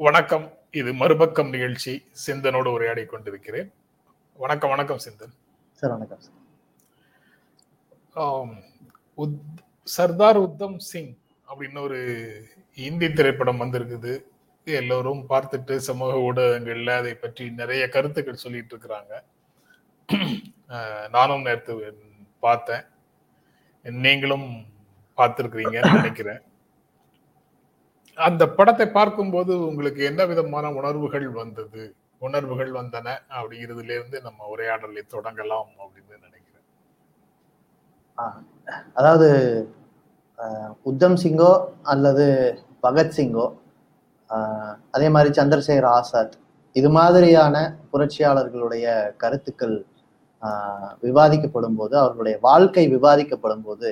வணக்கம். இது மறுபக்கம் நிகழ்ச்சி. சிந்தனோடு உரையாடி கொண்டிருக்கிறேன். வணக்கம் வணக்கம் சிந்தன். சார் வணக்கம் சார். சர்தார் உத்தம் சிங் அப்படின்னு ஒரு இந்தி திரைப்படம் வந்திருக்குது. எல்லோரும் பார்த்துட்டு சமூக ஊடகங்கள்ல அதை பற்றி நிறைய கருத்துக்கள் சொல்லிட்டு இருக்கிறாங்க. நானும் நேற்று பார்த்தேன். நீங்களும் பார்த்திருக்கிறீங்கன்னு நினைக்கிறேன். அந்த படத்தை பார்க்கும்போது உங்களுக்கு என்ன விதமான உணர்வுகள் வந்தது? உணர்வுகள் வந்தன அப்படிங்கிறதுல இருந்து நம்ம உரையாடலை தொடங்கலாம் அப்படின்னு நினைக்கிறேன். அதாவது உத்தம் சிங்கோ அல்லது பகத்சிங்கோ அதே மாதிரி சந்திரசேகர் ஆசாத் இது மாதிரியான புரட்சியாளர்களுடைய கருத்துக்கள் விவாதிக்கப்படும் போது அவர்களுடைய வாழ்க்கை விவாதிக்கப்படும் போது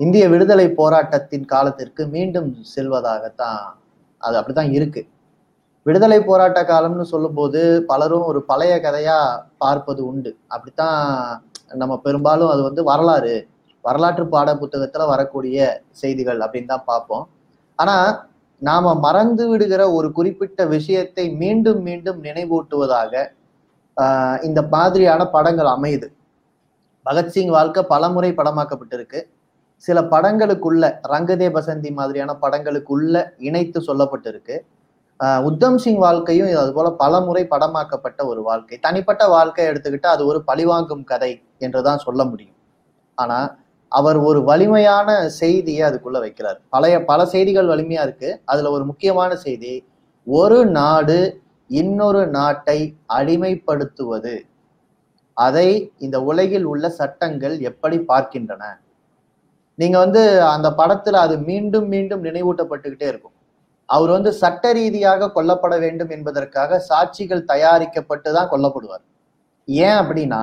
இந்திய விடுதலை போராட்டத்தின் காலத்திற்கு மீண்டும் செல்வதாகத்தான் அது அப்படித்தான் இருக்கு. விடுதலை போராட்ட காலம்னு சொல்லும்போது பலரும் ஒரு பழைய கதையா பார்ப்பது உண்டு. அப்படித்தான் நம்ம பெரும்பாலும் அது வந்து வரலாறு வரலாற்று பாட புத்தகத்துல வரக்கூடிய செய்திகள் அப்படின்னு தான் பார்ப்போம். ஆனா நாம மறந்து விடுகிற ஒரு குறிப்பிட்ட விஷயத்தை மீண்டும் மீண்டும் நினைவூட்டுவதாக இந்த மாதிரியான படங்கள் அமையுது. பகத்சிங் வாழ்க்கை பலமுறை படமாக்கப்பட்டிருக்கு. சில படங்களுக்குள்ள ரங்கதே பசந்தி மாதிரியான படங்களுக்குள்ள இணைத்து சொல்லப்பட்டிருக்கு. உத்தம் சிங் வாழ்க்கையும் அது போல பலமுறை படமாக்கப்பட்ட ஒரு வாழ்க்கை. தனிப்பட்ட வாழ்க்கை எடுத்துக்கிட்டு அது ஒரு பழிவாங்கும் கதை என்றுதான் சொல்ல முடியும். ஆனா அவர் ஒரு வலிமையான செய்தியை அதுக்குள்ள வைக்கிறார். பழைய பல செய்திகள் வலிமையா இருக்கு. அதுல ஒரு முக்கியமான செய்தி ஒரு நாடு இன்னொரு நாட்டை அடிமைப்படுத்துவது. அதை இந்த உலகில் உள்ள சட்டங்கள் எப்படி பார்க்கின்றன? நீங்க வந்து அந்த படத்துல அது மீண்டும் மீண்டும் நினைவூட்டப்பட்டுக்கிட்டே இருக்கும். அவர் வந்து சட்ட ரீதியாக கொல்லப்பட வேண்டும் என்பதற்காக சாட்சிகள் தயாரிக்கப்பட்டு தான் கொல்லப்படுவார். ஏன் அப்படின்னா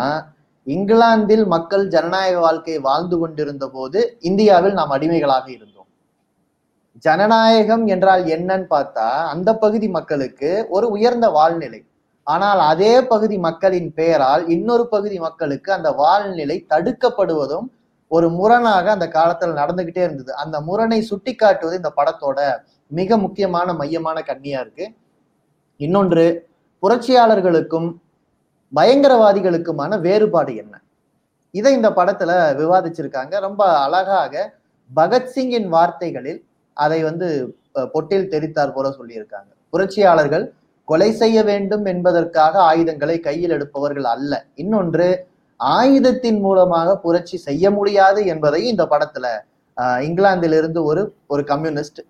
இங்கிலாந்தில் மக்கள் ஜனநாயக வாழ்க்கையை வாழ்ந்து கொண்டிருந்த போது இந்தியாவில் நாம் அடிமைகளாக இருந்தோம். ஜனநாயகம் என்றால் என்னன்னு பார்த்தா அந்த பகுதி மக்களுக்கு ஒரு உயர்ந்த வாழ்நிலை. ஆனால் அதே பகுதி மக்களின் பெயரால் இன்னொரு பகுதி மக்களுக்கு அந்த வாழ்நிலை தடுக்கப்படுவதும் ஒரு முரணாக அந்த காலத்துல நடந்துகிட்டே இருந்தது. அந்த முரணை சுட்டி காட்டுவது இந்த படத்தோட மிக முக்கியமான மையமான கண்ணியா இருக்கு. இன்னொன்று புரட்சியாளர்களுக்கும் பயங்கரவாதிகளுக்குமான வேறுபாடு என்ன? இதை இந்த படத்துல விவாதிச்சிருக்காங்க. ரொம்ப அழகாக பகத்சிங்கின் வார்த்தைகளில் அதை வந்து பொட்டில் தெரித்தார் போல சொல்லியிருக்காங்க. புரட்சியாளர்கள் கொலை செய்ய வேண்டும் என்பதற்காக ஆயுதங்களை கையில் எடுப்பவர்கள் அல்ல. இன்னொன்று ஆயுதத்தின் மூலமாக புரட்சி செய்ய முடியாது என்பதையும் இந்த படத்துல இங்கிலாந்திலிருந்து ஒரு ஒரு கம்யூனிஸ்ட்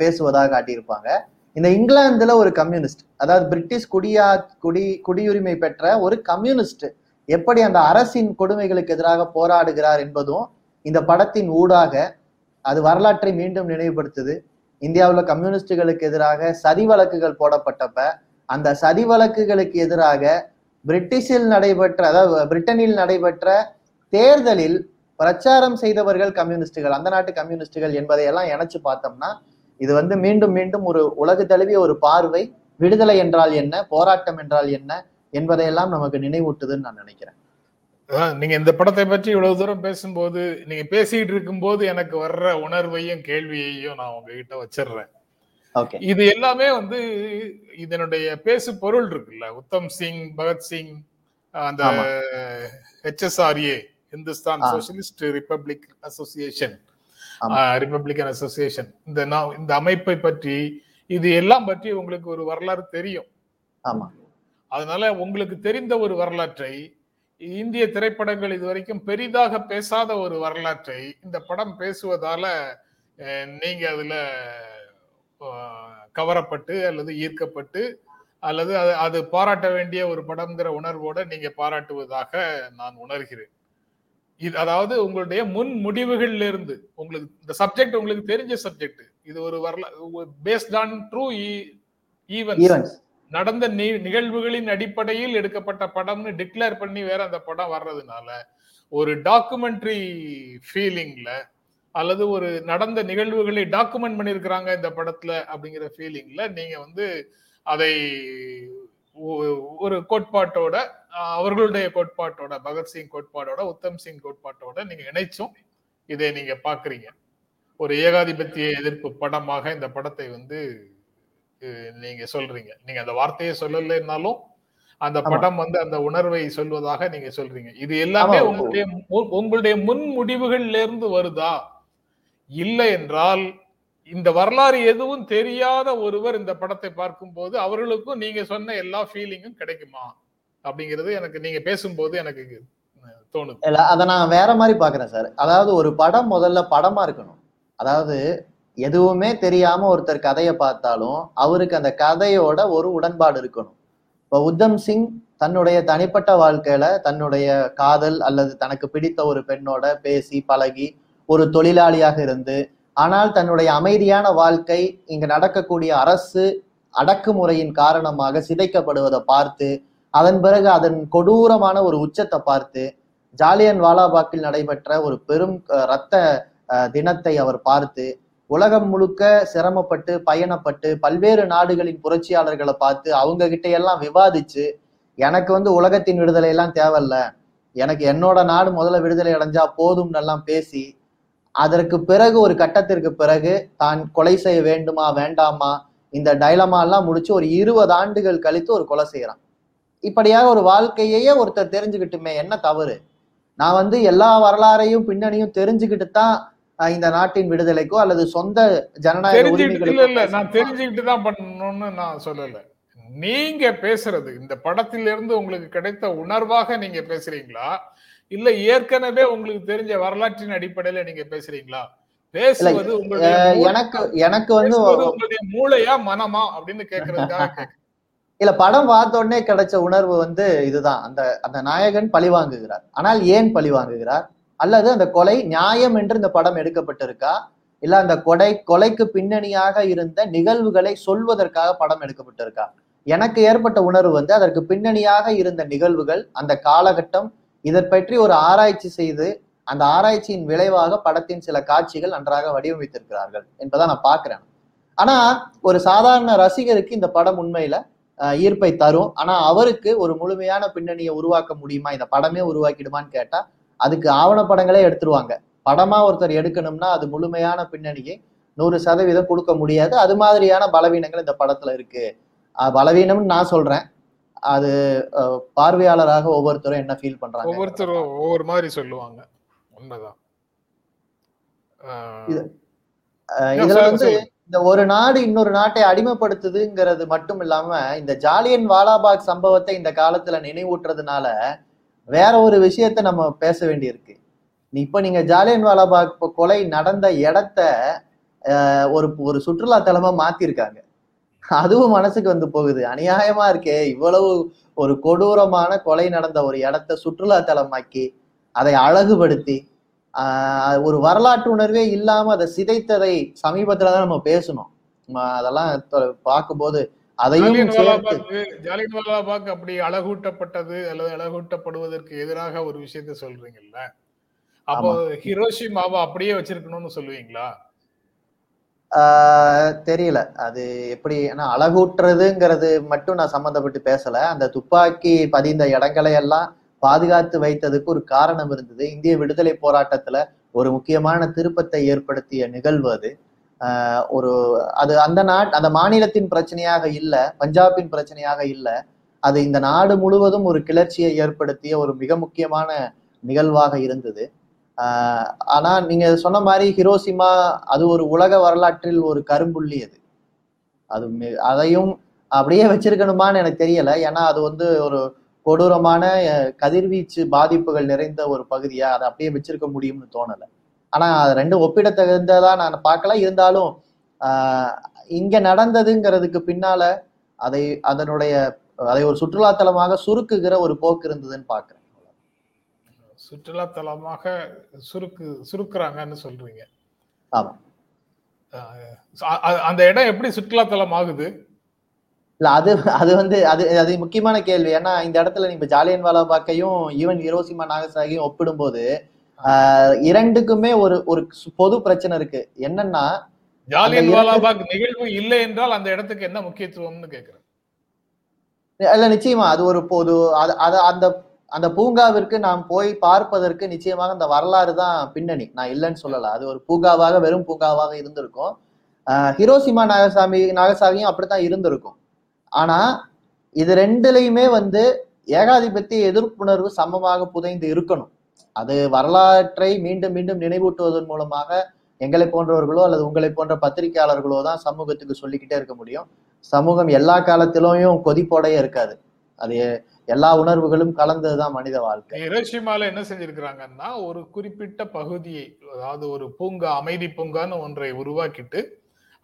பேசுவதாக காட்டியிருப்பாங்க. இந்த இங்கிலாந்துல ஒரு கம்யூனிஸ்ட் அதாவது பிரிட்டிஷ் குடியா குடி குடியுரிமை பெற்ற ஒரு கம்யூனிஸ்ட் எப்படி அந்த அரசின் கொடுமைகளுக்கு எதிராக போராடுகிறார் என்பதும் இந்த படத்தின் ஊடாக அது வரலாற்றை மீண்டும் நினைவுபடுத்துது. இந்தியாவில் கம்யூனிஸ்டுகளுக்கு எதிராக சதி வழக்குகள் போடப்பட்டப்ப அந்த சதி வழக்குகளுக்கு எதிராக பிரிட்டிஷில் நடைபெற்ற அதாவது பிரிட்டனில் நடைபெற்ற தேர்தலில் பிரச்சாரம் செய்தவர்கள் கம்யூனிஸ்டுகள். அந்த நாட்டு கம்யூனிஸ்டுகள் என்பதையெல்லாம் இணைச்சு பார்த்தோம்னா இது வந்து மீண்டும் மீண்டும் ஒரு உலகு தழுவிய ஒரு பார்வை. விடுதலை என்றால் என்ன? போராட்டம் என்றால் என்ன? என்பதையெல்லாம் நமக்கு நினைவூட்டுதுன்னு நான் நினைக்கிறேன். அதான் நீங்க இந்த படத்தை பற்றி இவ்வளவு தூரம் பேசும்போது நீங்க பேசிட்டு இருக்கும்போது எனக்கு வர்ற உணர்வையும் கேள்வியையும் நான் உங்ககிட்ட வச்சிடுறேன். இது எல்லாமே வந்து இதனுடைய பேசு பொருள் இருக்குல்ல உத்தம் சிங் பகத்சிங் அந்த. HSRA Hindustan. Socialist republic association. Republican association இந்த நான் இந்த அமைப்பை பற்றி இது எல்லாம் பற்றி உங்களுக்கு ஒரு வரலாறு தெரியும் ஆமா அதனால உங்களுக்கு தெரிந்த ஒரு வரலாற்றை இந்திய திரைப்படங்கள் இதுவரைக்கும் பெரிதாக பேசாத ஒரு வரலாற்றை இந்த படம் பேசுவதால நீங்க அதுல கவரப்பட்டு அல்லது ஈர்க்கப்பட்டு அல்லது அது அது பாராட்ட வேண்டிய ஒரு படம்ங்கிற உணர்வோட நீங்க பாராட்டுவதாக நான் உணர்கிறேன். இது அதாவது உங்களுடைய முன் முடிவுகள்ல இருந்து உங்களுக்கு இந்த சப்ஜெக்ட் உங்களுக்கு தெரிஞ்ச சப்ஜெக்ட் இது ஒரு வரலாறு based on true even events நடந்த நிகழ்வுகளின் அடிப்படையில் எடுக்கப்பட்ட படம்னு டிக்ளேர் பண்ணி வேற அந்த படம் வர்றதுனால ஒரு டாக்குமெண்ட்ரி ஃபீலிங்ல அல்லது ஒரு நடந்த நிகழ்வுகளை டாக்குமெண்ட் பண்ணியிருக்கிறாங்க இந்த படத்துல அப்படிங்கிற ஃபீலிங்ல நீங்க வந்து அதை ஒரு கோட்பாட்டோட அவர்களுடைய கோட்பாட்டோட பகத்சிங் கோட்பாடோட உத்தம் சிங் கோட்பாட்டோட நீங்க இணைச்சும் இதை நீங்க பாக்குறீங்க ஒரு ஏகாதிபத்திய எதிர்ப்பு படமாக இந்த படத்தை வந்து நீங்க சொல்றீங்க நீங்க அந்த வார்த்தையை சொல்லலைன்னாலும் அந்த. படம் வந்து அந்த உணர்வை சொல்வதாக நீங்க சொல்றீங்க இது எல்லாமே. உங்களுடைய உங்களுடைய முன் முடிவுகள்ல இருந்து வருதா இல்லை என்றால் இந்த வரலாறு எதுவும் தெரியாத ஒருவர் இந்த படத்தை பார்க்கும்போது அவர்களுக்கும் நீங்க சொன்ன எல்லா ஃபீலிங்கும் கிடைக்குமா? அப்படிங்கிறது எனக்கு நீங்க பேசும்போது எனக்கு தோணுது. இல்ல அதை நான் வேற மாதிரி பாக்குறேன் சார். அதாவது ஒரு படம் முதல்ல படமா இருக்கணும். அதாவது எதுவுமே தெரியாம ஒருத்தர் கதையை பார்த்தாலும் அவருக்கு அந்த கதையோட ஒரு உடன்பாடு இருக்கணும். இப்போ உத்தம் சிங் தன்னுடைய தனிப்பட்ட வாழ்க்கையில தன்னுடைய காதல் அல்லது தனக்கு பிடித்த ஒரு பெண்ணோட பேசி பழகி ஒரு தொழிலாளியாக இருந்து ஆனால் தன்னுடைய அமைதியான வாழ்க்கை இங்கு நடக்கக்கூடிய அரசு அடக்குமுறையின் காரணமாக சிதைக்கப்படுவதை பார்த்து அதன் பிறகு அதன் கொடூரமான ஒரு உச்சத்தை பார்த்து ஜாலியன் வாலாபாக்கில் நடைபெற்ற ஒரு பெரும் இரத்த ரத்த தினத்தை அவர் பார்த்து உலகம் முழுக்க சிரமப்பட்டு பயணப்பட்டு பல்வேறு நாடுகளின் புரட்சியாளர்களை பார்த்து அவங்க கிட்ட எல்லாம் விவாதிச்சு எனக்கு வந்து உலகத்தின் விடுதலை எல்லாம் தேவையில்ல எனக்கு என்னோட நாடு முதல்ல விடுதலை அடைஞ்சா போதும்னு எல்லாம் பேசி அதற்கு பிறகு ஒரு கட்டத்திற்கு பிறகு தான் கொலை செய்ய வேண்டுமா வேண்டாமா இந்த டைலமா எல்லாம் முடிச்சு ஒரு இருபது ஆண்டுகள் கழித்து ஒரு கொலை செய்யறான் இப்படியாக ஒரு வாழ்க்கையே ஒருத்தர் தெரிஞ்சுக்கிட்டுமே என்ன தவறு? நான் வந்து எல்லா வரலாறையும் பின்னணியும் தெரிஞ்சுக்கிட்டு தான் இந்த நாட்டின் விடுதலைக்கோ அல்லது சொந்த ஜனநாயக உரிமைகளுக்கோ நான் தெரிஞ்சுக்கிட்டு தான் பண்ணணும்னு நான் சொல்லல. நீங்க பேசுறது இந்த படத்திலிருந்து உங்களுக்கு கிடைத்த உணர்வாக நீங்க பேசுறீங்களா? இல்ல ஏற்கனவே உங்களுக்கு தெரிஞ்ச வரலாற்றின் அடிப்படையில நீங்க பேசுறீங்களா? பேசுவது எனக்கு எனக்கு வந்து உங்களுடைய மூளையா மனமா அப்படின்னு கேக்குறதுக்காக. இல்ல படம் பார்த்த உடனே கிடைச்ச உணர்வு வந்து இதுதான். அந்த அந்த நாயகன் பழி வாங்குகிறார். ஆனால் ஏன் பழி வாங்குகிறார்? அல்லது அந்த கொலை நியாயம் என்று இந்த படம் எடுக்கப்பட்டிருக்கா? இல்ல அந்த கொலை கொலைக்கு பின்னணியாக இருந்த நிகழ்வுகளை சொல்வதற்காக படம் எடுக்கப்பட்டிருக்கா? எனக்கு ஏற்பட்ட உணர்வு வந்து அதற்கு பின்னணியாக இருந்த நிகழ்வுகள் அந்த காலகட்டம் இதை பற்றி ஒரு ஆராய்ச்சி செய்து அந்த ஆராய்ச்சியின் விளைவாக படத்தின் சில காட்சிகள் நன்றாக வடிவமைத்திருக்கிறார்கள் என்பதை நான் பார்க்கிறேன். ஆனா ஒரு சாதாரண ரசிகருக்கு இந்த படம் உண்மையில ஈர்ப்பை தரும். ஆனா அவருக்கு ஒரு முழுமையான பின்னணியை உருவாக்க முடியுமா? இந்த படமே உருவாக்கிடுமான்னு கேட்டா அதுக்கு ஆவணப்படங்களே எடுத்துருவாங்க. படமா ஒருத்தர் எடுக்கணும்னா அது முழுமையான பின்னணியை நூறு சதவீதம் கொடுக்க முடியாது. அது மாதிரியான பலவீனங்கள் இந்த படத்துல இருக்கு. பலவீனம்னு நான் சொல்றேன். அது பார்வையாளராக ஒவ்வொருத்தரும் என்ன ஃபீல் பண்றாங்க ஒவ்வொருத்தரும் ஒவ்வொரு மாதிரி சொல்லுவாங்க. உண்மைதான். இதுல வந்து. இந்த ஒரு நாடு இன்னொரு நாட்டை அடிமைப்படுத்துதுங்கிறது மட்டும் இல்லாம இந்த ஜாலியன் வாலாபாக் சம்பவத்தை இந்த காலத்துல நினைவூட்டுறதுனால வேற ஒரு விஷயத்த நம்ம பேச வேண்டியிருக்கு. இப்ப நீங்க ஜாலியன் வாலாபாக் இப்ப கொலை நடந்த இடத்த ஒரு ஒரு சுற்றுலா தலமா மாத்திருக்காங்க. அதுவும் மனசுக்கு வந்து போகுது. அநியாயமா இருக்கே இவ்வளவு ஒரு கொடூரமான கொலை நடந்த ஒரு இடத்த சுற்றுலா தலமாக்கி அதை அழகுபடுத்தி ஆஹ் ஒரு வரலாற்று உணர்வே இல்லாம அதை சிதைத்ததை சமீபத்துல தான் நம்ம பேசணும். அதெல்லாம் பார்க்கும்போது அதையும் ஜாலியன் சேர்த்து வாலாபாக் ஜாலியன் வாலாபாக் அப்படி அழகூட்டப்பட்டது அல்லது அழகூட்டப்படுவதற்கு எதிராக ஒரு விஷயத்த சொல்றீங்கல்ல? அப்போ ஹிரோஷிமாவை அப்படியே வச்சிருக்கணும்னு சொல்லுவீங்களா? தெரியல. அது எப்படி ஏன்னா அழகூட்டுறதுங்கிறது மட்டும் நான் சம்மந்தப்பட்டு பேசல. அந்த துப்பாக்கி பதிந்த இடங்களை எல்லாம் பாதுகாத்து வைத்ததுக்கு ஒரு காரணம் இருந்தது. இந்திய விடுதலை போராட்டத்துல ஒரு முக்கியமான திருப்பத்தை ஏற்படுத்திய நிகழ்வு அது. ஒரு அது அந்த நாட் அந்த மாநிலத்தின் பிரச்சனையாக இல்லை பஞ்சாபின் பிரச்சனையாக இல்லை. அது இந்த நாடு முழுவதும் ஒரு கிளர்ச்சியை ஏற்படுத்திய ஒரு மிக முக்கியமான நிகழ்வாக இருந்தது. ஆனால் நீங்கள் சொன்ன மாதிரி ஹிரோசிமா அது ஒரு உலக வரலாற்றில் ஒரு கரும்புள்ளி அது. அது அதையும் அப்படியே வச்சிருக்கணுமான்னு எனக்கு தெரியலை. ஏன்னா அது வந்து ஒரு கொடூரமான கதிர்வீச்சு பாதிப்புகள் நிறைந்த ஒரு பகுதியா அதை அப்படியே வச்சிருக்க முடியும்னு தோணலை. ஆனால் அது ரெண்டும் ஒப்பிடத்தகுந்ததா நான் பார்க்கல. இருந்தாலும் இங்கே நடந்ததுங்கிறதுக்கு பின்னால அதை அதனுடைய அதை ஒரு சுற்றுலாத்தலமாக சுருக்குகிற ஒரு போக்கு இருந்ததுன்னு பார்க்குறேன். சுற்றுலா தலமாக சுருக்கு சுருக்குறாங்கன்னு சொல்றீங்க. அந்த இடம் எப்படி சுற்றுலா தலம் ஆகுது? இல்ல அது அது வந்து அது அது முக்கியமான கேள்வி. ஏன்னா இந்த இடத்துல நீங்க ஜாலியன் வாலாபாக்கையும் ஈவன் ஹிரோசிமா நாகசாகியும் ஒப்பிடும்போது ஆஹ் இரண்டுக்குமே ஒரு ஒரு பொது பிரச்சனை இருக்கு. என்னன்னா ஜாலியன் வாலாபாக் நிகழ்வு இல்லை என்றால் அந்த இடத்துக்கு என்ன முக்கியத்துவம்னு கேக்குறேன். இல்ல நிச்சயமா அது ஒரு பொது அது அந்த அந்த பூங்காவிற்கு நாம் போய் பார்ப்பதற்கு நிச்சயமாக அந்த வரலாறு தான் பின்னணி. நான் இல்லைன்னு சொல்லல. அது ஒரு பூங்காவாக வெறும் பூங்காவாக இருந்திருக்கும். ஹிரோசிமா நாகசாமி நாகசாமியும் அப்படித்தான் இருந்திருக்கும். ஆனா இது ரெண்டுலையுமே வந்து ஏகாதிபத்திய எதிர்ப்புணர்வு சமமாக புதைந்து இருக்கணும். அது வரலாற்றை மீண்டும் மீண்டும் நினைவூட்டுவதன் மூலமாக எங்களை போன்றவர்களோ அல்லது உங்களை போன்ற பத்திரிகையாளர்களோ தான் சமூகத்துக்கு சொல்லிக்கிட்டே இருக்க முடியும். சமூகம் எல்லா காலத்திலும் கொதிப்போடையே இருக்காது. அது எல்லா உணர்வுகளும் கலந்ததுதான் மனித வாழ்க்கை. ஹிரோஷிமால என்ன செஞ்சிருக்கிறாங்கன்னா ஒரு குறிப்பிட்ட பகுதியை அதாவது ஒரு பூங்கா அமைதி பூங்கான்னு ஒன்றை உருவாக்கிட்டு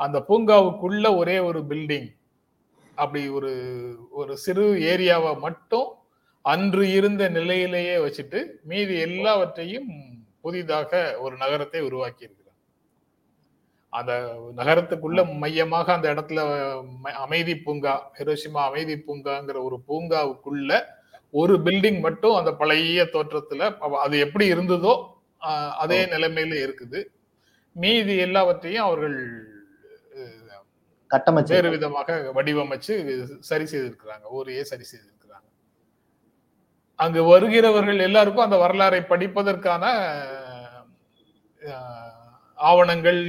அந்த பூங்காவுக்குள்ள ஒரே ஒரு பில்டிங் அப்படி ஒரு ஒரு சிறு ஏரியாவை மட்டும் அன்று இருந்த நிலையிலேயே வச்சுட்டு மீதி எல்லாவற்றையும் புதிதாக ஒரு நகரத்தை உருவாக்கியிருக்கு. அந்த நகரத்துக்குள்ள மையமாக அந்த இடத்துல அமைதி பூங்கா ஹிரோஷிமா அமைதி பூங்காங்கிற ஒரு பூங்காவுக்குள்ள ஒரு பில்டிங் மட்டும் அந்த பழைய தோற்றத்துல அது எப்படி இருந்ததோ அதே நிலைமையில இருக்குது. மீதி எல்லாவற்றையும் அவர்கள் கட்டமைச்சு வேறு விதமாக வடிவமைச்சு சரி செய்திருக்கிறாங்க. ஊரையே சரி செய்திருக்கிறாங்க. அங்கு வருகிறவர்கள் எல்லாருக்கும் அந்த வரலாறை படிப்பதற்கான ஆவணங்கள்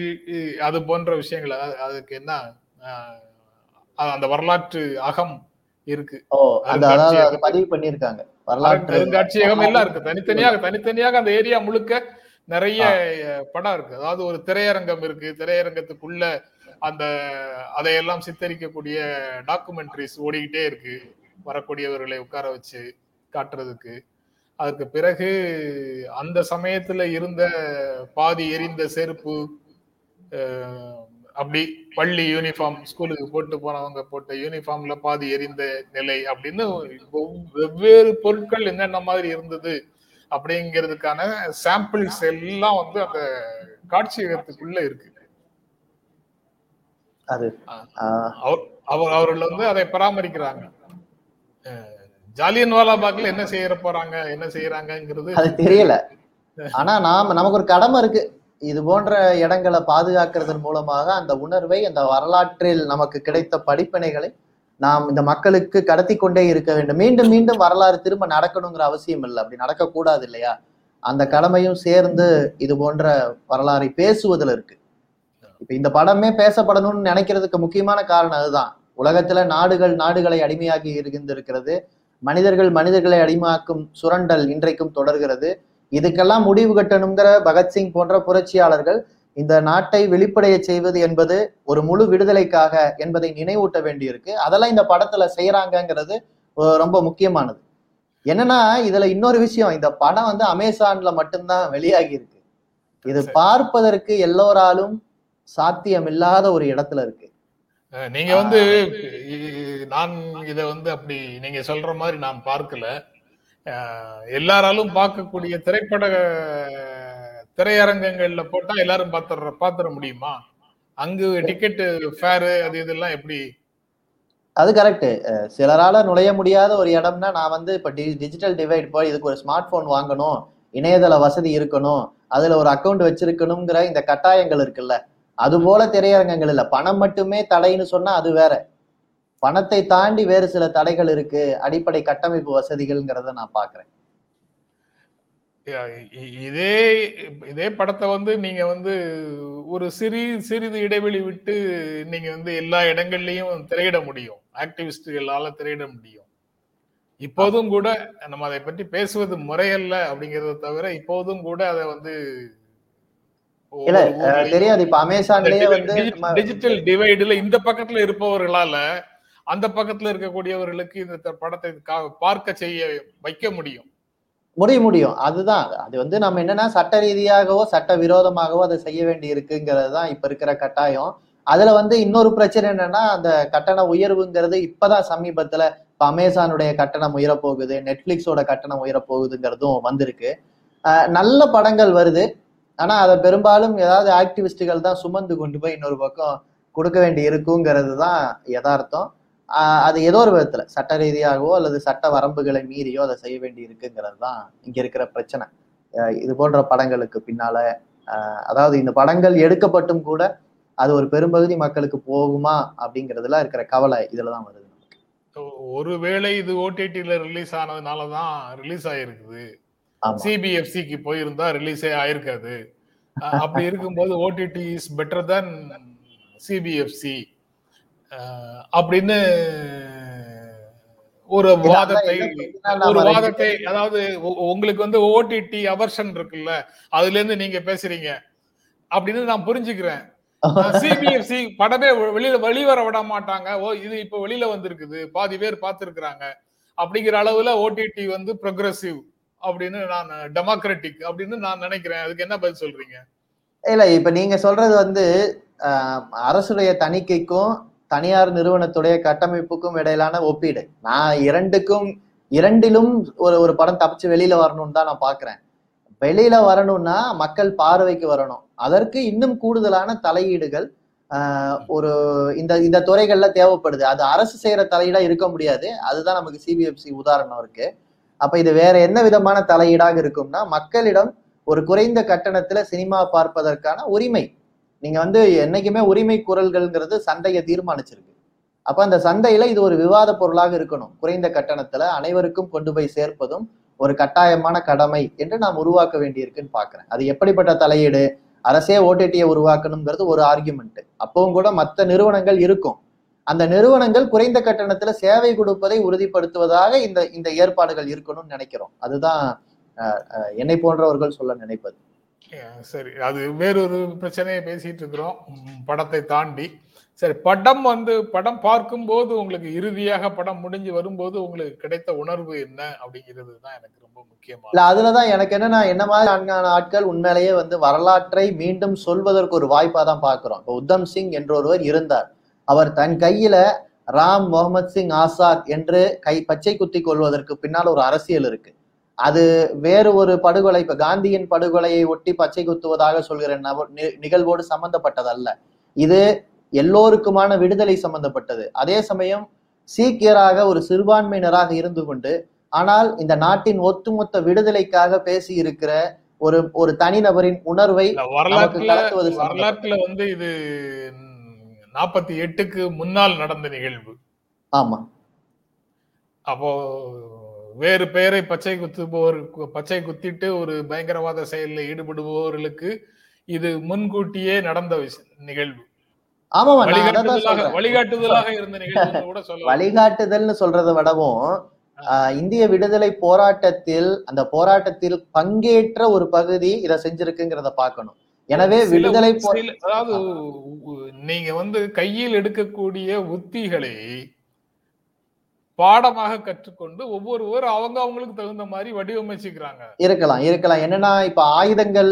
அது போன்ற விஷயங்கள் அதுக்கு என்ன அந்த வரலாற்று அகம் இருக்கு. பதிவு பண்ணியிருக்காங்க. வரலாற்று அருங்காட்சியகம் எல்லாம் இருக்கு. தனித்தனியாக தனித்தனியாக அந்த ஏரியா முழுக்க நிறைய படம் இருக்கு. அதாவது ஒரு திரையரங்கம் இருக்கு. திரையரங்கத்துக்குள்ள அந்த அதையெல்லாம் சித்தரிக்கக்கூடிய டாக்குமெண்ட்ரிஸ் ஓடிக்கிட்டே இருக்கு. வரக்கூடியவர்களை உட்கார வச்சு காட்டுறதுக்கு. அதற்கு பிறகு அந்த சமயத்துல இருந்த பாதி எரிந்த செருப்பு அப்படி பள்ளி யூனிஃபார்ம் ஸ்கூலுக்கு போட்டு போனவங்க போட்ட யூனிஃபார்ம்ல பாதி எரிந்த நிலை அப்படின்னு வெவ்வேறு பொருட்கள் என்னென்ன மாதிரி இருந்தது அப்படிங்கிறதுக்கான சாம்பிள்ஸ் எல்லாம் வந்து அந்த காட்சியகத்துக்குள்ள இருக்கு. அது ஆஹ், அவர் அவர் அவர்கள் வந்து அதை பராமரிக்கிறாங்க. அஹ், ஜாலியன் என்ன செய்யற போறாங்க என்ன செய்யறாங்கங்கிறது அது தெரியல. ஆனா நாம நமக்கு ஒரு கடமை இருக்கு. இது போன்ற இடங்களை பாதுகாக்கிறதன் மூலமாக அந்த உணர்வை அந்த வரலாற்றில் நமக்கு கிடைத்த படிப்பினைகளை நாம் இந்த மக்களுக்கு கடத்தி கொண்டே இருக்க வேண்டும். மீண்டும் மீண்டும் வரலாறு திரும்ப நடக்கணுங்கிற அவசியம் இல்லை. அப்படி நடக்கக்கூடாது இல்லையா? அந்த கடமையும் சேர்ந்து இது போன்ற வரலாறை பேசுவதில் இருக்கு. இப்ப இந்த படமே பேசப்படணும்னு நினைக்கிறதுக்கு முக்கியமான காரணம் அதுதான். உலகத்துல நாடுகள் நாடுகளை அடிமையாகி இருந்திருக்கிறது. மனிதர்கள் மனிதர்களை அடிமையாக்கும் சுரண்டல் இன்றைக்கும் தொடர்கிறது. இதுக்கெல்லாம் முடிவு கட்டணுங்கிற பகத்சிங் போன்ற புரட்சியாளர்கள் இந்த நாட்டை வெளிப்படைய செய்வது என்பது ஒரு முழு விடுதலைக்காக என்பதை நினைவூட்ட வேண்டியிருக்கு. அதெல்லாம் இந்த படத்துல செய்யறாங்கங்கிறது ரொம்ப முக்கியமானது. என்னன்னா இதுல இன்னொரு விஷயம் இந்த படம் வந்து அமேசான்ல மட்டும்தான் வெளியாகி இருக்கு இது. பார்ப்பதற்கு எல்லோராலும் சாத்தியம் இல்லாத ஒரு இடத்துல இருக்கு. நீங்க வந்து நான் இதை வந்து அப்படி நீங்க சொல்ற மாதிரி நான் பார்க்கல. எல்லாராலும் பார்க்கக்கூடிய திரைப்பட திரையரங்கங்கள்ல போட்டா எல்லாரும் பாத்துற பாத்துற முடியுமா? அங்கு டிக்கெட் ஃபேரு அது இதெல்லாம் எப்படி? அது கரெக்டு சிலரால நுழைய முடியாத ஒரு இடம்னா நான் வந்து இப்ப டிஜிட்டல் டிவைட் போய் இதுக்கு ஒரு ஸ்மார்ட் போன் வாங்கணும் இணையதள வசதி இருக்கணும் அதுல ஒரு அக்கவுண்ட் வச்சிருக்கணுங்கிற இந்த கட்டாயங்கள் இருக்குல்ல. அது போல திரையரங்கங்கள் இல்ல. பணம் மட்டுமே தடைன்னு சொன்னா அது வேற. பணத்தை தாண்டி வேறு சில தடைகள் இருக்கு அடிப்படை கட்டமைப்பு வசதிகள்ங்கிறத நான் பாக்குறேன். இதே இதே படத்தை வந்து நீங்க வந்து ஒரு சிறி சிறிது இடைவெளி விட்டு நீங்க வந்து எல்லா இடங்கள்லயும் திரையிட முடியும். ஆக்டிவிஸ்டுகளால திரையிட முடியும். இப்போதும் கூட நம்ம அதை பற்றி பேசுவது முறையல்ல அப்படிங்கறத தவிர இப்போதும் கூட அதை வந்து இல்ல தெரியாது. இப்ப அமேசான்லயே வந்து டிஜிட்டல் டிவைடுல இந்த பக்கத்துல இருப்பவர்களால அந்த பக்கத்துல இருக்கக்கூடியவர்களுக்கு இந்த படத்தை கா- பார்க்க செய்ய வைக்க முடியும். முடிய முடியும். அதுதான். அது வந்து நம்ம என்னன்னா சட்ட ரீதியாகவோ சட்ட விரோதமாகவோ அதை செய்ய வேண்டி இருக்குங்கிறது தான் இப்ப இருக்கிற கட்டாயம். அதுல வந்து இன்னொரு பிரச்சனை என்னன்னா அந்த கட்டண உயர்வுங்கிறது இப்பதான் சமீபத்துல இப்ப அமேசானுடைய கட்டணம் உயரப்போகுது நெட்ஃபிளிக்ஸோட கட்டணம் உயரப்போகுதுங்கிறதும் வந்திருக்கு. நல்ல படங்கள் வருது. ஆனா அதை பெரும்பாலும் ஏதாவது ஆக்டிவிஸ்டுகள் தான் சுமந்து கொண்டு போய் இன்னொரு பக்கம் கொடுக்க வேண்டி இருக்குங்கிறது தான் யதார்த்தம். அது ஏதோ ஒரு விதத்துல சட்ட ரீதியாகவோ அல்லது சட்ட வரம்புகளை மீறியோ அதை செய்ய வேண்டி இருக்குங்கிறது தான் இங்க இருக்கிற பிரச்சனை. இது போன்ற படங்களுக்கு பின்னால அதாவது இந்த படங்கள் எடுக்கப்பட்டும் கூட அது ஒரு பெரும்பகுதி மக்களுக்கு போகுமா அப்படிங்கிறதுல இருக்கிற கவலை இதுலதான் வருது ஒ- ஒருவேளை இது ஓடிடில ரிலீஸ் ஆனதுனாலதான் ரிலீஸ் ஆயிருக்குது. சிபிஎஃப்சிக்கு போயிருந்தா ரிலீஸே ஆயிருக்காது. அப்படி இருக்கும்போது OTT is better than CBFC அப்படின்னு ஒரு வாதத்தை ஒரு வாதத்தை அதாவது உங்களுக்கு வந்து ஓடிடி அவர்ஷன் இருக்குல்ல அதுல இருந்து நீங்க பேசுறீங்க. அப்படின்னு நான் புரிஞ்சுக்கிறேன். சிபிஎஃப்சி படமே வெ- வெளியில வெளிவர விட மாட்டாங்க. ஓ இது இப்ப வெளியில வந்திருக்குது பாதி பேர் பார்த்திருக்கிறாங்க. அப்படிங்கிற அளவுல ஓடிடி வந்து ப்ரோக்ரசிவ் அப்படின்னு நான் டெமோக்ராட்டிக் அப்படின்னு நான் நினைக்கிறேன். அதுக்கு என்ன பதில் சொல்றீங்க? இல்ல இப்ப நீங்க சொல்றது வந்து அரசுடைய தணிக்கைக்கும் தனியார் நிறுவனத்துடைய கட்டமைப்புக்கும் இடையிலான ஒப்பீடு. நான் இரண்டுக்கும் இரண்டிலும் ஒரு ஒரு படம் தப்பிச்சு வெளியில வரணும்னு தான் நான் பாக்குறேன். வெளியில வரணும்னா மக்கள் பார்வைக்கு வரணும். அதற்கு இன்னும் கூடுதலான தலையீடுகள் ஒரு இந்த இந்த துறைகள்ல தேவைப்படுது. அது அரசு செய்யற தலையீடா இருக்க முடியாது. அதுதான் நமக்கு சிபிஎஃப்சி உதாரணம் இருக்கு. அப்ப இது வேற என்ன விதமான தலையீடாக இருக்கும்னா மக்களிடம் ஒரு குறைந்த கட்டணத்துல சினிமா பார்ப்பதற்கான உரிமை. நீங்க வந்து என்னைக்குமே உரிமை குரல்கள்ங்கிறது சந்தையை தீர்மானிச்சிருக்கு. அப்ப அந்த சந்தையில இது ஒரு விவாத பொருளாக இருக்கணும். குறைந்த கட்டணத்துல அனைவருக்கும் கொண்டு போய் சேர்ப்பதும் ஒரு கட்டாயமான கடமை என்று நாம் உருவாக்க வேண்டியிருக்குன்னு பாக்குறேன். அது எப்படிப்பட்ட தலையீடு? அரசே ஓடிடியை உருவாக்கணுங்கிறது ஒரு ஆர்குமெண்ட் அப்பவும் கூட மற்ற நிறுவனங்கள் இருக்கும். அந்த நிறுவனங்கள் குறைந்த கட்டணத்துல சேவை கொடுப்பதை உறுதிப்படுத்துவதாக இந்த இந்த ஏற்பாடுகள் இருக்கணும்னு நினைக்கிறோம். அதுதான் என்னை போன்றவர்கள் சொல்ல நினைப்பது. சரி. அது வேறொரு பிரச்சனையை பேசிட்டு இருக்கிறோம். படத்தை தாண்டி. சரி படம் வந்து படம் பார்க்கும்போது உங்களுக்கு இறுதியாக படம் முடிஞ்சு வரும்போது உங்களுக்கு கிடைத்த உணர்வு என்ன அப்படிங்கிறது தான் எனக்கு ரொம்ப இல்ல அதுலதான் எனக்கு என்னன்னா என்ன மாதிரி ஆட்கள் உண்மையிலேயே வந்து வரலாற்றை மீண்டும் சொல்வதற்கு ஒரு வாய்ப்பா தான் பாக்குறோம் இப்போ உத்தம் சிங் என்ற ஒருவர் இருந்தார். அவர் தன் கையில ராம் முகமது சிங் ஆசாத் என்று கை பச்சை குத்தி கொள்வதற்கு பின்னால் ஒரு அரசியல் இருக்கு. அது வேறு ஒரு படுகொலை இப்ப காந்தியின் படுகொலையை ஒட்டி பச்சை குத்துவதாக சொல்கிற நிகழ்வோடு சம்பந்தப்பட்டதல்ல. இது எல்லோருக்குமான விடுதலை சம்பந்தப்பட்டது. அதே சமயம் சீக்கியராக ஒரு சிறுபான்மையினராக இருந்து கொண்டு ஆனால் இந்த நாட்டின் ஒட்டுமொத்த விடுதலைக்காக பேசி இருக்கிற ஒரு ஒரு தனிநபரின் உணர்வை சம்பந்தப்பட்டது. வரலாற்றுல வந்து இது நாற்பத்தி எட்டுக்கு முன்னால் நடந்த நிகழ்வு. ஆமா. அப்போ வேறு பெயரை பச்சை குத்துபவர் பச்சை குத்திட்டு ஒரு பயங்கரவாத செயலில் ஈடுபடுபவர்களுக்கு இது முன்கூட்டியே நடந்த நிகழ்வு. வழிகாட்டுதலாக இருந்த நிகழ்வு கூட வழிகாட்டுதல்னு சொல்றதை விடவும் இந்திய விடுதலை போராட்டத்தில் அந்த போராட்டத்தில் பங்கேற்ற ஒரு பகுதி இதை செஞ்சிருக்குங்கிறத பார்க்கணும். எனவே விடுதலை அதாவது நீங்க வந்து கையில் எடுக்கக்கூடிய உத்திகளை பாடமாக கற்றுக்கொண்டு ஒவ்வொருவர் அவங்க அவங்களுக்கு தகுந்த மாதிரி வடிவமைச்சுக்கிறாங்க. இருக்கலாம் இருக்கலாம். என்னன்னா இப்ப ஆயுதங்கள்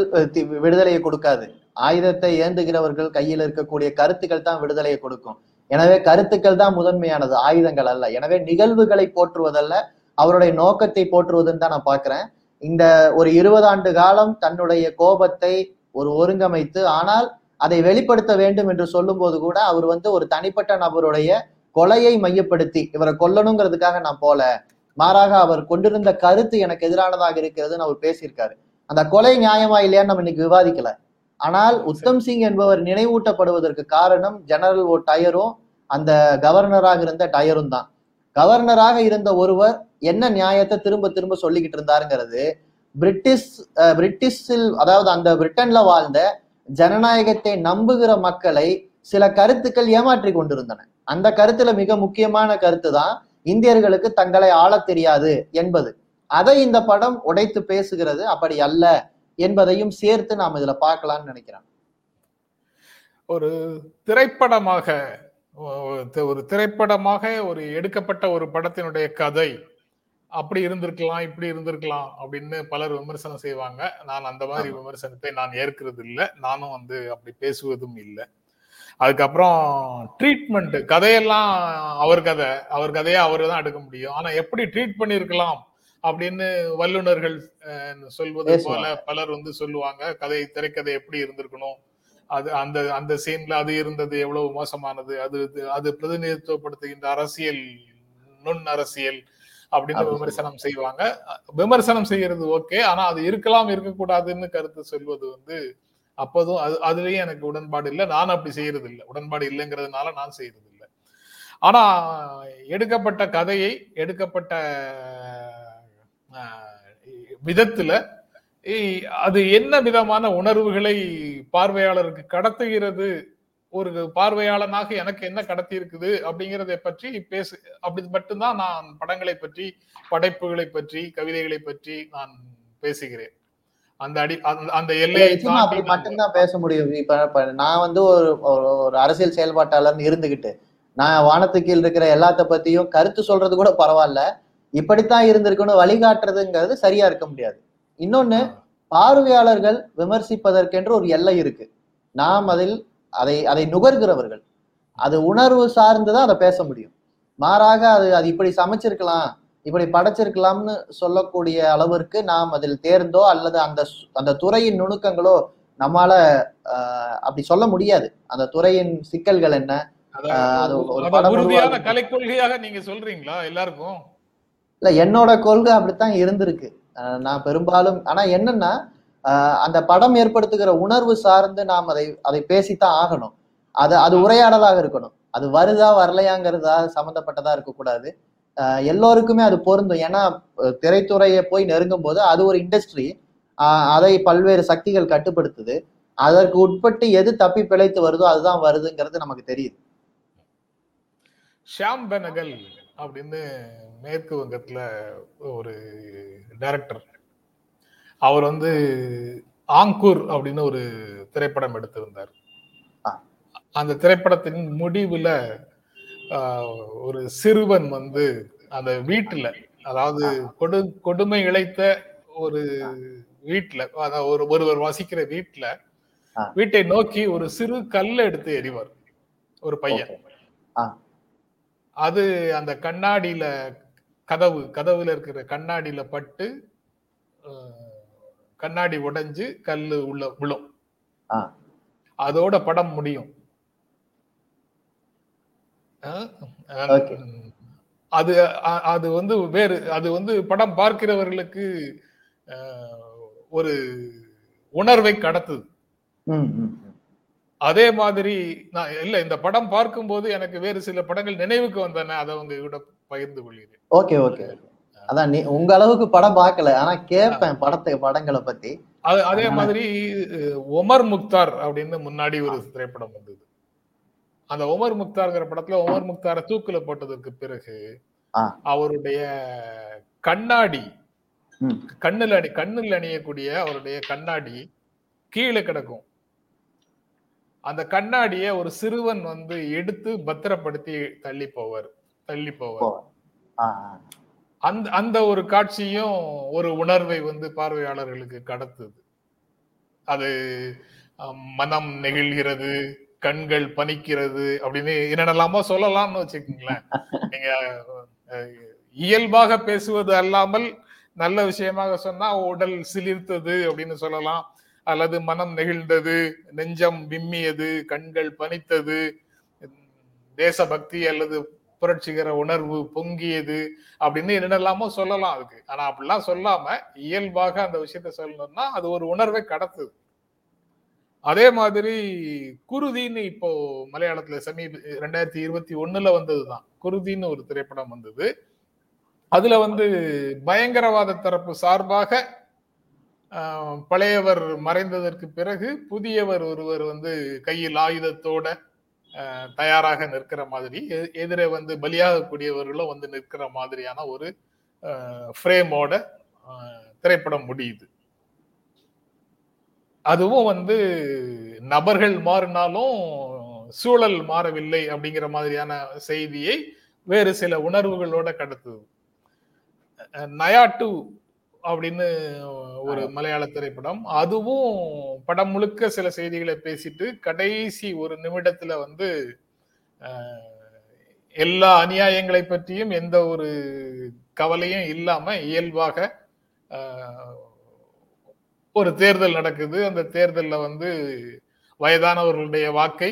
விடுதலையை கொடுக்காது. ஆயுதத்தை ஏந்துகிறவர்கள் கையில் இருக்கக்கூடிய கருத்துக்கள் தான் விடுதலையை கொடுக்கும். எனவே கருத்துக்கள் தான் முதன்மையானது ஆயுதங்கள் அல்ல. எனவே நிகழ்வுகளை போற்றுவதல்ல அவருடைய நோக்கத்தை போற்றுவதுன்னு தான் நான் பாக்குறேன் இந்த ஒரு இருபது ஆண்டு காலம் தன்னுடைய கோபத்தை ஒரு ஒருங்கமைத்து ஆனால் அதை வெளிப்படுத்த வேண்டும் என்று சொல்லும்போது கூட அவர் வந்து ஒரு தனிப்பட்ட நபருடைய கொலையை மையப்படுத்தி இவரை கொல்லணுங்கிறதுக்காக நான் போல மாறாக அவர் கொண்டிருந்த கருத்து எனக்கு எதிரானதாக இருக்கிறதுன்னு அவர் பேசியிருக்காரு. அந்த கொலை நியாயமா இல்லையான்னு நம்ம இன்னைக்கு விவாதிக்கல. ஆனால் உத்தம் சிங் என்பவர் நினைவூட்டப்படுவதற்கு காரணம் ஜெனரல் ஓ டயரும் அந்த கவர்னராக இருந்த டயரும் தான். கவர்னராக இருந்த ஒருவர் என்ன நியாயத்தை திரும்ப திரும்ப சொல்லிக்கிட்டு இருந்தாருங்கிறது பிரிட்டிஷ் பிரிட்டிஷில் அதாவது அந்த பிரிட்டன்ல வாழ்ந்த ஜனநாயகத்தை நம்புகிற மக்களை சில கருத்துக்கள் ஏமாற்றி கொண்டிருந்தன. அந்த கருத்துல மிக முக்கியமான கருத்து தான் இந்தியர்களுக்கு தங்களை ஆளத் தெரியாது என்பது. அதை இந்த படம் உடைத்து பேசுகிறது அப்படி அல்ல என்பதையும் சேர்த்து நாம் இதுல பார்க்கலாம்னு நினைக்கிறேன். ஒரு திரைப்படமாக ஒரு திரைப்படமாக ஒரு எடுக்கப்பட்ட ஒரு படத்தினுடைய கதை அப்படி இருந்திருக்கலாம் இப்படி இருந்திருக்கலாம் அப்படின்னு பலர் விமர்சனம் செய்வாங்க. நான் அந்த மாதிரி. விமர்சனத்தை நான் ஏற்கிறது இல்லை நானும் வந்து அப்படி பேசுவதும் இல்லை. அதுக்கப்புறம் ட்ரீட்மெண்ட் கதையெல்லாம் அவர் கதை. அவர் கதையை அவர் தான் எடுக்க முடியும். ஆனா எப்படி ட்ரீட் பண்ணியிருக்கலாம் அப்படின்னு வல்லுனர்கள் அஹ், சொல்வது போல. பலர் வந்து சொல்லுவாங்க. கதை திரைக்கதை எப்படி இருந்திருக்கணும்? அது அந்த அந்த சீன்ல அது இருந்தது எவ்வளவு மோசமானது? அது அது பிரதிநிதித்துவப்படுத்துகின்ற அரசியல் நுண் அரசியல் அப்படின்னு அப்படி விமர்சனம் செய்வாங்க. விமர்சனம் செய்யறது ஓகே. ஆனா அது இருக்கலாம் இருக்கக்கூடாதுன்னு கருத்து சொல்வது வந்து அப்போதும் அது அதுலயும் எனக்கு உடன்பாடு இல்லை. நான் அப்படி செய்யறது இல்லை உடன்பாடு இல்லைங்கிறதுனால நான் செய்யறது இல்லை ஆனா எடுக்கப்பட்ட கதையை எடுக்கப்பட்ட விதத்துல இ- அது என்ன விதமான உணர்வுகளை பார்வையாளருக்கு கடத்துகிறது? ஒரு பார்வையாளனாக எனக்கு என்ன கடத்தி இருக்குது அப்படிங்கிறத பற்றி பேசு அப்படி மட்டும்தான் நான் படங்களை பற்றி படைப்புகளை பற்றி கவிதைகளை பற்றி நான் பேசுகிறேன். அந்த அடி அந்த- எல்லையை அப்படி மட்டும்தான் பேச முடியும். இப்ப நான் வந்து ஒரு ஒரு அரசியல் செயல்பாட்டாளர்னு இருந்துகிட்டு நான் வானத்துக்கு கீழ் இருக்கிற எல்லாத்த பத்தியும் கருத்து சொல்றது கூட பரவாயில்ல. இப்படித்தான் இருந்திருக்கணும் வழிகாட்டுறதுங்கிறது சரியா இருக்க முடியாது. இன்னொன்னு பார்வையாளர்கள் விமர்சிப்பதற்கென்று ஒரு எல்லை இருக்கு. நாம் அதில் அதை அதை நுகர்கிறவர்கள். அது உணர்வு சார்ந்துதான் அதை பேச முடியும். மாறாக அது அது இப்படி சமைச்சிருக்கலாம். இப்படி படைச்சிருக்கலாம்னு சொல்லக்கூடிய அளவிற்கு நாம் அதில் தேர்ந்தோ அல்லது அந்த அந்த துறையின் நுணுக்கங்களோ நம்மால அப்படி சொல்ல முடியாது. அந்த துறையின் சிக்கல்கள் என்ன. கலை கொள்கையாக நீங்க சொல்றீங்களா எல்லாருக்கும்? இல்ல என்னோட கொள்கை அப்படித்தான் இருந்திருக்கு. நான் பெரும்பாலும் ஆனா என்னன்னா அந்த படம் ஏற்படுத்துகிற உணர்வு சார்ந்து நாம் அதை அதை பேசித்தான் ஆகணும். அது அது உரையாடலாக இருக்கணும். அது வருதா வரலையாங்கிறதா சம்மந்தப்பட்டதா இருக்கக்கூடாது. எல்லோருக்குமே அது பொருந்தும். ஏன்னா திரைத்துறையை போய் நெருங்கும் போது அது ஒரு இண்டஸ்ட்ரி அதை பல்வேறு சக்திகள் கட்டுப்படுத்துது. அதற்கு உட்பட்டு எது தப்பி பிழைத்து வருதோ அதுதான் வருதுங்கிறது நமக்கு தெரியுது. ஷாம் பெனகல் அப்படின்னு மேற்கு வங்கத்துல ஒரு டைரக்டர் அவர் வந்து ஆங்கூர் அப்படின்னு ஒரு திரைப்படம் எடுத்திருந்தார். அந்த திரைப்படத்தின் முடிவுல ஒரு சிறுவன் வந்து அந்த வீட்டுல அதாவது கொடு கொடுமை இழைத்த ஒரு வீட்டுல அதாவது ஒரு ஒருவர் வசிக்கிற வீட்டுல. வீட்டை நோக்கி ஒரு சிறு கல்லை எடுத்து எறிவார் ஒரு பையன். அது அந்த கண்ணாடியில கதவு கதவுல இருக்கிற கண்ணாடியில பட்டு கண்ணாடி உடைஞ்சு கல்லு உள்ள விழும். அதோட படம் முடியும். அது அது வந்து வேறு அது வந்து படம் பார்க்கிறவர்களுக்கு ஒரு உணர்வை கடத்துது. அதே மாதிரி நான் இல்ல இந்த படம் பார்க்கும்போது எனக்கு வேறு சில படங்கள் நினைவுக்கு வந்தன அதை உங்க கூட பகிர்ந்து கொள்கிறேன். ஓகே ஓகே அதான் நீ உங்க அளவுக்கு படம் பார்க்கல ஆனா கேட்பேன் படத்தை படங்களை பத்தி. அது மாதிரி ஒமர் முக்தார் அப்படின்னு முன்னாடி ஒரு திரைப்படம் வந்தது. அந்த ஒமர் முக்தார்ங்கிற படத்துல ஒமர் முக்தாரை தூக்குல போட்டதற்கு பிறகு. அவருடைய கண்ணாடி. கண்ணில் அணி கண்ணில் அணியக்கூடிய அவருடைய கண்ணாடி கீழே கிடக்கும் அந்த கண்ணாடியை ஒரு சிறுவன் வந்து எடுத்து பத்திரப்படுத்தி தள்ளி போவார் தள்ளி போவார். அந்த அந்த ஒரு காட்சியும் ஒரு உணர்வை வந்து பார்வையாளர்களுக்கு கடத்துது அது மனம் நெகிழ்கிறது கண்கள் பனிக்கிறது அப்படின்னு என்னென்னலாமோ சொல்லலாம்னு வச்சுக்கோங்களேன். நீங்க இயல்பாக பேசுவது அல்லாமல் நல்ல விஷயமாக சொன்னா உடல் சிலிர்த்தது அப்படின்னு சொல்லலாம். அல்லது மனம் நெகிழ்ந்தது நெஞ்சம் விம்மியது கண்கள் பனித்தது தேசபக்தி அல்லது புரட்சிகர உணர்வு பொங்கியது அப்படின்னு என்னென்னலாமோ சொல்லலாம் அதுக்கு. ஆனா அப்படிலாம் சொல்லாம இயல்பாக அந்த விஷயத்த சொல்லணும்னா அது ஒரு உணர்வை கடத்துது. அதே மாதிரி குருதின்னு இப்போ மலையாளத்துல சமீப ரெண்டாயிரத்தி இருபத்தி ஒண்ணுல வந்ததுதான். குருதின்னு ஒரு திரைப்படம் வந்தது. அதுல வந்து பயங்கரவாத தரப்பு சார்பாக பழையவர் மறைந்ததற்கு பிறகு புதியவர் ஒருவர் வந்து கையில் ஆயுதத்தோட தயாராக நிற்கிற மாதிரி எ- எதிரே வந்து பலியாகக்கூடியவர்களும் வந்து நிற்கிற மாதிரியான ஒரு ஃப்ரேமோட திரைப்படம் முடியுது. அதுவும் வந்து நபர்கள் மாறினாலும் சூழல் மாறவில்லை அப்படிங்கிற மாதிரியான செய்தியை வேறு சில உணர்வுகளோட கடத்துது. நயா டூ அப்படின்னு ஒரு மலையாள திரைப்படம். அதுவும் படம் முழுக்க சில செய்திகளை பேசிட்டு கடைசி ஒரு நிமிடத்துல வந்து எல்லா அநியாயங்களை பற்றியும் எந்த ஒரு கவலையும் இல்லாம இயல்பாக ஒரு தேர்தல் நடக்குது. அந்த தேர்தலில் வந்து வயதானவர்களுடைய வாக்கை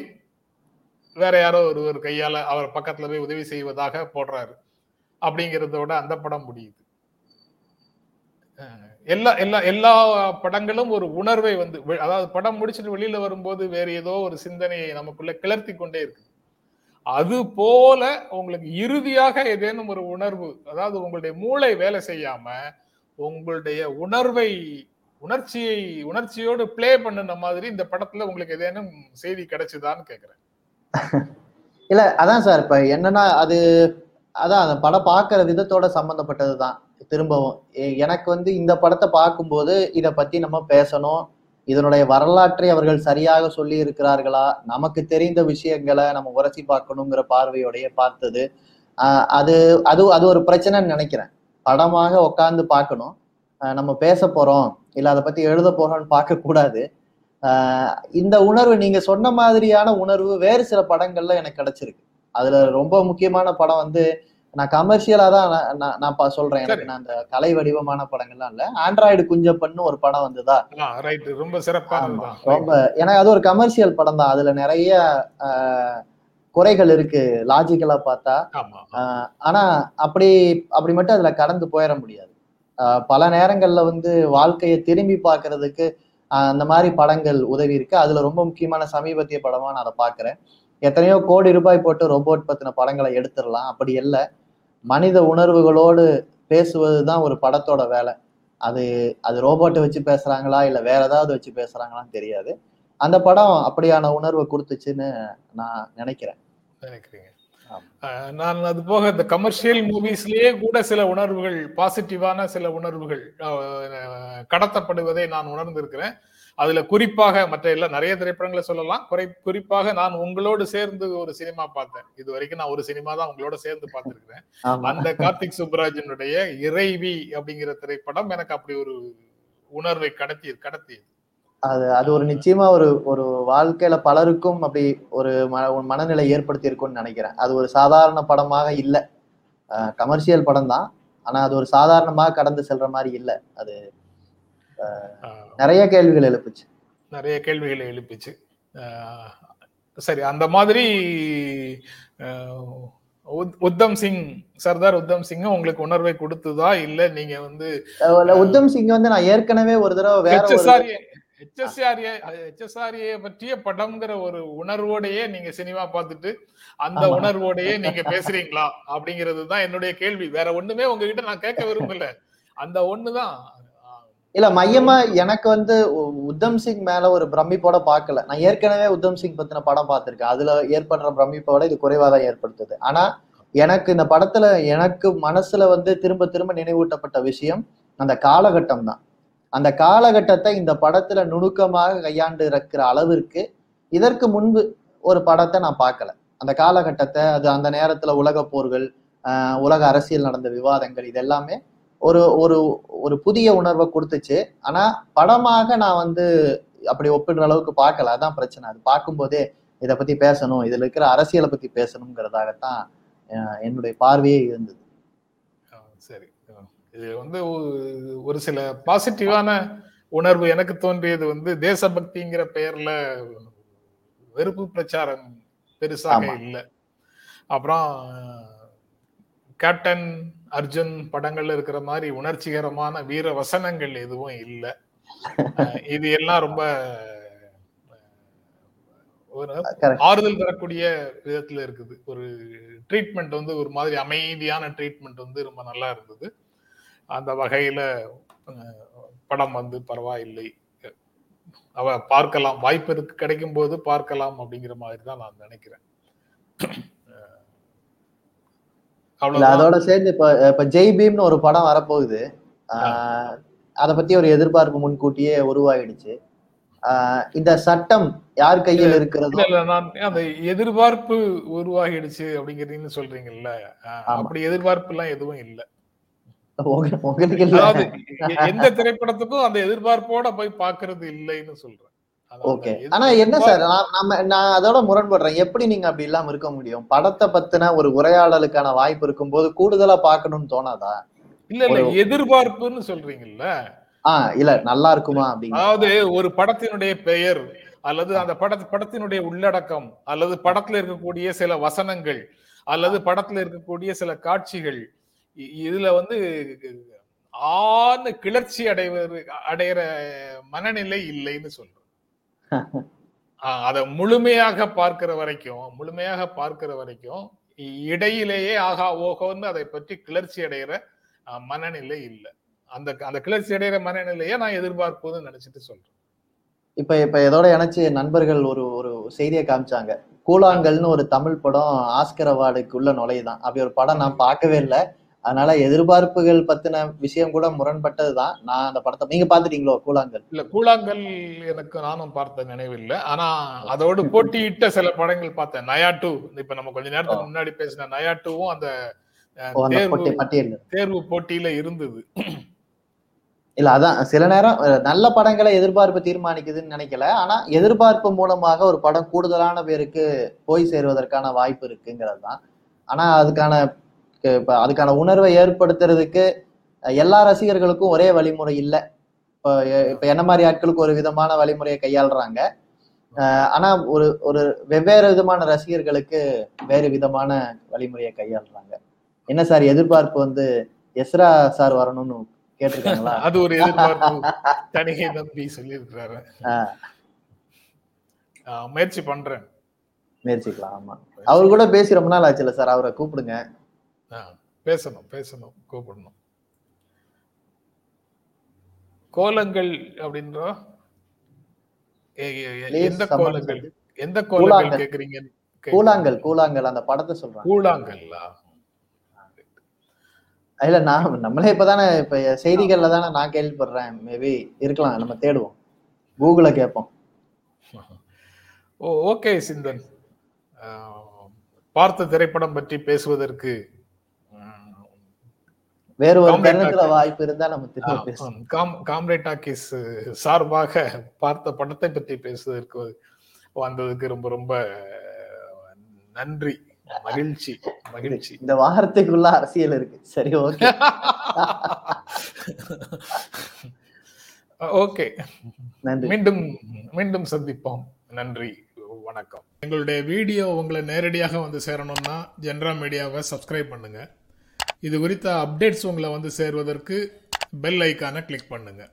வேற யாரோ ஒருவர் கையால் அவர் பக்கத்தில் போய் உதவி செய்வதாக போடுறாரு. அப்படிங்கிறதோட அந்த படம் முடியுது. எல்லா எல்லா எல்லா படங்களும் ஒரு உணர்வை வந்து வெ- அதாவது படம் முடிச்சுட்டு வெளியில வரும்போது வேற ஏதோ ஒரு சிந்தனையை நமக்குள்ள கிளர்த்தி கொண்டே இருக்கு அது போல உங்களுக்கு இறுதியாக ஏதேனும் ஒரு உணர்வு அதாவது உங்களுடைய மூளை வேலை செய்யாம உங்களுடைய உணர்வை உணர்ச்சியை உணர்ச்சியோடு ப்ளே பண்ணுன மாதிரி இந்த படத்துல உங்களுக்கு ஏதேனும் செய்தி கிடைச்சுதான்னு கேக்குறேன். இல்ல அதான் சார் இப்ப என்னன்னா அது அதான் அந்த படம் பார்க்குற விதத்தோட சம்பந்தப்பட்டது தான். திரும்பவும் எனக்கு வந்து இந்த படத்தை பார்க்கும்போது இத பத்தி நம்ம பேசணும். இதனுடைய வரலாற்றை அவர்கள் சரியாக சொல்லி இருக்கிறார்களா? நமக்கு தெரிந்த விஷயங்களை நம்ம உரசி பார்க்கணுங்கிற பார்வையோடைய பார்த்தது. அது அது அது ஒரு பிரச்சனைன்னு நினைக்கிறேன். படமாக உட்காந்து பார்க்கணும். நம்ம பேச போறோம் இல்ல அதை பத்தி எழுத போறோம்னு பார்க்க கூடாது. ஆஹ் இந்த உணர்வு நீங்க சொன்ன மாதிரியான உணர்வு வேறு சில படங்கள்ல எனக்கு கிடைச்சிருக்கு. அதுல ரொம்ப முக்கியமான படம் வந்து நான் கமர்ஷியலா தான் நான் நான் சொல்றேன். எனக்கு. நான் அந்த கலை வடிவமான படங்கள்லாம் இல்ல. ஆண்ட்ராய்டு குஞ்சப்பன்னு ஒரு படம் வந்ததா? ரொம்ப சிறப்பானதுதான் ரொம்ப ஏன்னா அது ஒரு கமர்ஷியல் படம் தான். அதுல நிறைய குறைகள் இருக்கு லாஜிக்கலா பார்த்தா. ஆனா அப்படி அப்படி மட்டும் அதுல கடந்து போயிட முடியாது. பல நேரங்கள்ல வந்து வாழ்க்கையை திரும்பி பார்க்கறதுக்கு அந்த மாதிரி படங்கள் உதவி இருக்கு. அதுல ரொம்ப முக்கியமான சமீபத்திய படமா நான் அதை பாக்குறேன் எத்தனையோ கோடி ரூபாய் போட்டு ரோபோட் பத்தின படங்களை எடுத்துடலாம். அப்படி இல்லை. மனித உணர்வுகளோடு பேசுவது தான் ஒரு படத்தோட வேலை. அது அது ரோபோட்டை வச்சு பேசுறாங்களா இல்ல வேற ஏதாவது வச்சு பேசுறாங்களான்னு தெரியாது. அந்த படம் அப்படியான உணர்வை கொடுத்துச்சுன்னு நான் நினைக்கிறேன். நினைக்கிறீங்க. நான் அது போக இந்த கமர்ஷியல் மூவிஸ்லயே கூட சில உணர்வுகள் பாசிட்டிவான சில உணர்வுகள் கடத்தப்படுவதை நான் உணர்ந்திருக்கிறேன். அதுல குறிப்பாக மற்ற எல்லா நிறைய திரைப்படங்களை சொல்லலாம். குறை குறிப்பாக நான் உங்களோடு சேர்ந்து ஒரு சினிமா பார்த்தேன். இது வரைக்கும் நான் ஒரு சினிமா தான் உங்களோட சேர்ந்து பார்த்திருக்கிறேன். அந்த கார்த்திக் சுப்ராஜனுடைய இறைவி அப்படிங்கிற திரைப்படம் எனக்கு அப்படி ஒரு உணர்வை கடத்தி கடத்தியது. அது அது ஒரு நிச்சயமா ஒரு ஒரு வாழ்க்கையில பலருக்கும் அப்படி ஒரு மன மனநிலை ஏற்படுத்தி இருக்கும்னு நினைக்கிறேன். அது ஒரு சாதாரண படமாக இல்ல. கமர்ஷியல் படம் தான். ஆனா அது ஒரு சாதாரணமாக கடந்து செல்ற மாதிரி இல்ல. அது நிறைய கேள்விகள் எழுப்புச்சு. நிறைய கேள்விகளை எழுப்பிச்சு. சரி அந்த மாதிரி உத்தம் சிங் சர்தார் உத்தம் சிங் உங்களுக்கு உணர்வை கொடுத்ததா? இல்ல நீங்க வந்து உத்தம் சிங் வந்து நான் ஏற்கனவே ஒரு தடவை வேற ஒரு ஹெச்எஸ்ஆர்ஏ ஹெச்எஸ்ஆர்ஏ பற்றிய படம்ங்கிற ஒரு உணர்வோடயே நீங்க சினிமா பார்த்துட்டு அந்த. உணர்வோடயே நீங்க பேசுறீங்களா? அப்படிங்கிறது தான் என்னுடைய கேள்வி. வேற ஒண்ணுமே உங்ககிட்ட நான் கேட்க விரும்பல. அந்த ஒண்ணுதான். இல்ல மையமா எனக்கு வந்து உத்தம் சிங் மேல ஒரு பிரமிப்போட பார்க்கல. நான் ஏற்கனவே உத்தம் சிங் பத்தின படம் பார்த்திருக்கேன். அதுல ஏற்படுற பிரமிப்போட இது குறைவா தான் ஏற்படுத்துது. ஆனா எனக்கு இந்த படத்துல எனக்கு மனசுல வந்து திரும்ப திரும்ப நினைவூட்டப்பட்ட விஷயம் அந்த காலகட்டம் தான் அந்த காலகட்டத்தை இந்த படத்துல நுணுக்கமாக கையாண்டு இருக்கிற அளவிற்கு இதற்கு முன்பு ஒரு படத்தை நான் பார்க்கல. அந்த காலகட்டத்தை அது அந்த நேரத்துல உலக போர்கள் உலக அரசியல் நடந்த விவாதங்கள் இது எல்லாமே ஒரு ஒரு ஒரு புதிய உணர்வை கொடுத்துச்சு. ஆனா படமாக நான் வந்து அப்படி ஒப்பிடுற அளவுக்கு பார்க்கல. அதான் பிரச்சனை. அது பார்க்கும்போதே இதை பத்தி பேசணும் இதுல இருக்கிற அரசியலை பத்தி பேசணுங்கிறதாகத்தான் என்னுடைய பார்வையே இருந்தது. இது வந்து ஒரு- சில பாசிட்டிவான உணர்வு எனக்கு தோன்றியது வந்து தேசபக்திங்கிற பெயர்ல வெறுப்பு பிரச்சாரம் பெருசாக. இல்லை அப்புறம் கேப்டன் அர்ஜுன் படங்கள்ல இருக்கிற மாதிரி உணர்ச்சிகரமான வீர வசனங்கள் எதுவும் இல்லை இது எல்லாம் ரொம்ப ஒரு. ஆறுதல் தரக்கூடிய விதத்துல இருக்குது ஒரு ட்ரீட்மெண்ட் வந்து ஒரு மாதிரி அமைதியான ட்ரீட்மெண்ட் வந்து ரொம்ப நல்லா இருந்தது அந்த வகையில படம் வந்து பரவாயில்லை. அவ பார்க்கலாம் வாய்ப்பு இருக்கு கிடைக்கும் போது பார்க்கலாம் அப்படிங்கிற மாதிரி தான் நான் நினைக்கிறேன். அதோட சேர்ந்து இப்ப இப்ப ஜெய் பீம்னு ஒரு படம் வரப்போகுது. ஆஹ் அத பத்தி ஒரு எதிர்பார்ப்பு முன்கூட்டியே உருவாயிடுச்சு. ஆஹ் இந்த சட்டம் யார் கையில் இருக்கிறதோ நான் அந்த எதிர்பார்ப்பு உருவாகிடுச்சு அப்படிங்கிறீங்கன்னு சொல்றீங்கல்ல. அப்படி எதிர்பார்ப்பு எல்லாம் எதுவும் இல்ல. எந்த திரைப்படத்துக்கும் அந்த எதிர்பார்ப்போட போய் பாக்குறது இல்லைன்னு சொல்றேன். ஓகே. ஆனா என்ன சார் நம்ம நான் அதோட முரண்படுறேன். எப்படி நீங்க அப்படி இல்லாம இருக்க முடியும்? படத்தை பத்தின ஒரு உரையாடலுக்கான வாய்ப்பு இருக்கும்போது கூடுதலா பார்க்கணும்னு தோணாதா? இல்ல இல்ல எதிர்பார்ப்புன்னு சொல்றீங்கல்ல? ஆஹ் இல்ல நல்லா இருக்குமா அப்படிங்க. அதாவது ஒரு படத்தினுடைய பெயர் அல்லது அந்த பட படத்தினுடைய உள்ளடக்கம் அல்லது படத்துல இருக்கக்கூடிய சில வசனங்கள் அல்லது படத்துல இருக்கக்கூடிய சில காட்சிகள் இதுல வந்து ஆன்னு கிளர்ச்சி அடைவது அடையிற மனநிலை இல்லைன்னு சொல்றேன் ஆஹ் அத முழுமையாக பார்க்கிற வரைக்கும் முழுமையாக பார்க்கிற வரைக்கும் இடையிலேயே ஆகா ஓஹோன்னு அதை பற்றி கிளர்ச்சி அடைகிற மனநிலை இல்லை. அந்த அந்த கிளர்ச்சி அடைகிற மனநிலையை நான் எதிர்பார்ப்பதுன்னு நினைச்சிட்டு சொல்றேன் இப்ப இப்ப இதோட இணைச்சு நண்பர்கள் ஒரு ஒரு செய்தியை காமிச்சாங்க. கூழாங்கல்னு ஒரு தமிழ் படம் ஆஸ்கர் அவார்டுக்குள்ள நுழையுதான். அப்படி ஒரு படம் நான் பார்க்கவே இல்லை. அதனால எதிர்பார்ப்புகள் பத்தின விஷயம் கூட முரண்பட்டதுதான். நான் அந்த படத்தை நீங்க பாத்துட்டீங்களோ கூழாங்கல்? இல்ல கூழாங்கல் எனக்கு நானும் பார்த்த நினைவில்லை. ஆனா அதோடு போட்டியிட்ட சில படங்கள் பார்த்தேன். நயா டூ. இப்ப நம்ம கொஞ்ச நேரத்துக்கு முன்னாடி பேசின நயா டூவும் அந்த தேர்வு பொட்டி பட்டியல் இருந்தது. இல்ல அதான் சில நேரம் நல்ல படங்களை எதிர்பார்ப்பு தீர்மானிக்குதுன்னு நினைக்கல. ஆனா எதிர்பார்ப்பு மூலமாக ஒரு படம் கூடுதலான பேருக்கு போய் சேருவதற்கான வாய்ப்பு இருக்குங்கிறது தான் ஆனா அதுக்கான இப்ப அதுக்கான உணர்வை ஏற்படுத்துறதுக்கு எல்லா ரசிகர்களுக்கும் ஒரே வழிமுறை இல்லை. இப்போ இப்ப என்ன மாதிரி ஆட்களுக்கு ஒரு விதமான வழிமுறையை கையாளுறாங்க. ஆனா ஒரு ஒரு வெவ்வேறு விதமான ரசிகர்களுக்கு வேறு விதமான வழிமுறையை கையாளுறாங்க. என்ன சார் எதிர்பார்ப்பு வந்து எஸ்ரா சார் வரணும்னு கேட்டிருக்காங்களா? அது ஒரு தனிகை நம்பி சொல்லியிருக்கிறாரு. முயற்சி பண்றேன். முயற்சிக்கலாம் ஆமா. அவர் கூட பேசி ரொம்ப நாள் ஆச்சுல சார். அவரை கூப்பிடுங்க. பேசணும் பேசணும் கூப்பிடணும். கோலங்கள் அப்படின்ற எ- எ- எ- Please எந்த கோலங்கள் எந்த கோலங்கள். கேக்குறீங்க? கூழாங்கல் கூழாங்கல் அந்த படத்தை சொல்றாங்க. கூழாங்கல்லா? இல்ல நான் நம்மளே இப்பதானே இப்ப செய்திகள்ல தானே நான் கேள்விப்படுறேன். மேபி இருக்கலாம் நம்ம தேடுவோம். கூகுள கேட்போம். Oh okay Chinthan. பார்த்த திரைப்படம் பற்றி பேசுவதற்கு வேற ஒரு தருணத்துல. வாய்ப்பு இருந்தா நம்ம திரும்ப காம்ரேட் டாக்கிஸ் சார்பாக பார்த்த படத்தை பற்றி பேசுவதற்கு வந்ததுக்கு ரொம்ப ரொம்ப நன்றி மகிழ்ச்சி மகிழ்ச்சி. இந்த வாரத்துக்குள்ள அரசியல் இருக்கு. சரி ஓகே. ஓகே. நன்றி. மீண்டும் மீண்டும் சந்திப்போம். நன்றி வணக்கம். எங்களுடைய வீடியோ உங்களை நேரடியாக வந்து சேரணும்னா ஜென்ரா மீடியாவை சப்ஸ்கிரைப் பண்ணுங்க. இது குறித்த அப்டேட்ஸ் உங்களை வந்து சேர்வதற்கு பெல் ஐக்கானை கிளிக் பண்ணுங்கள்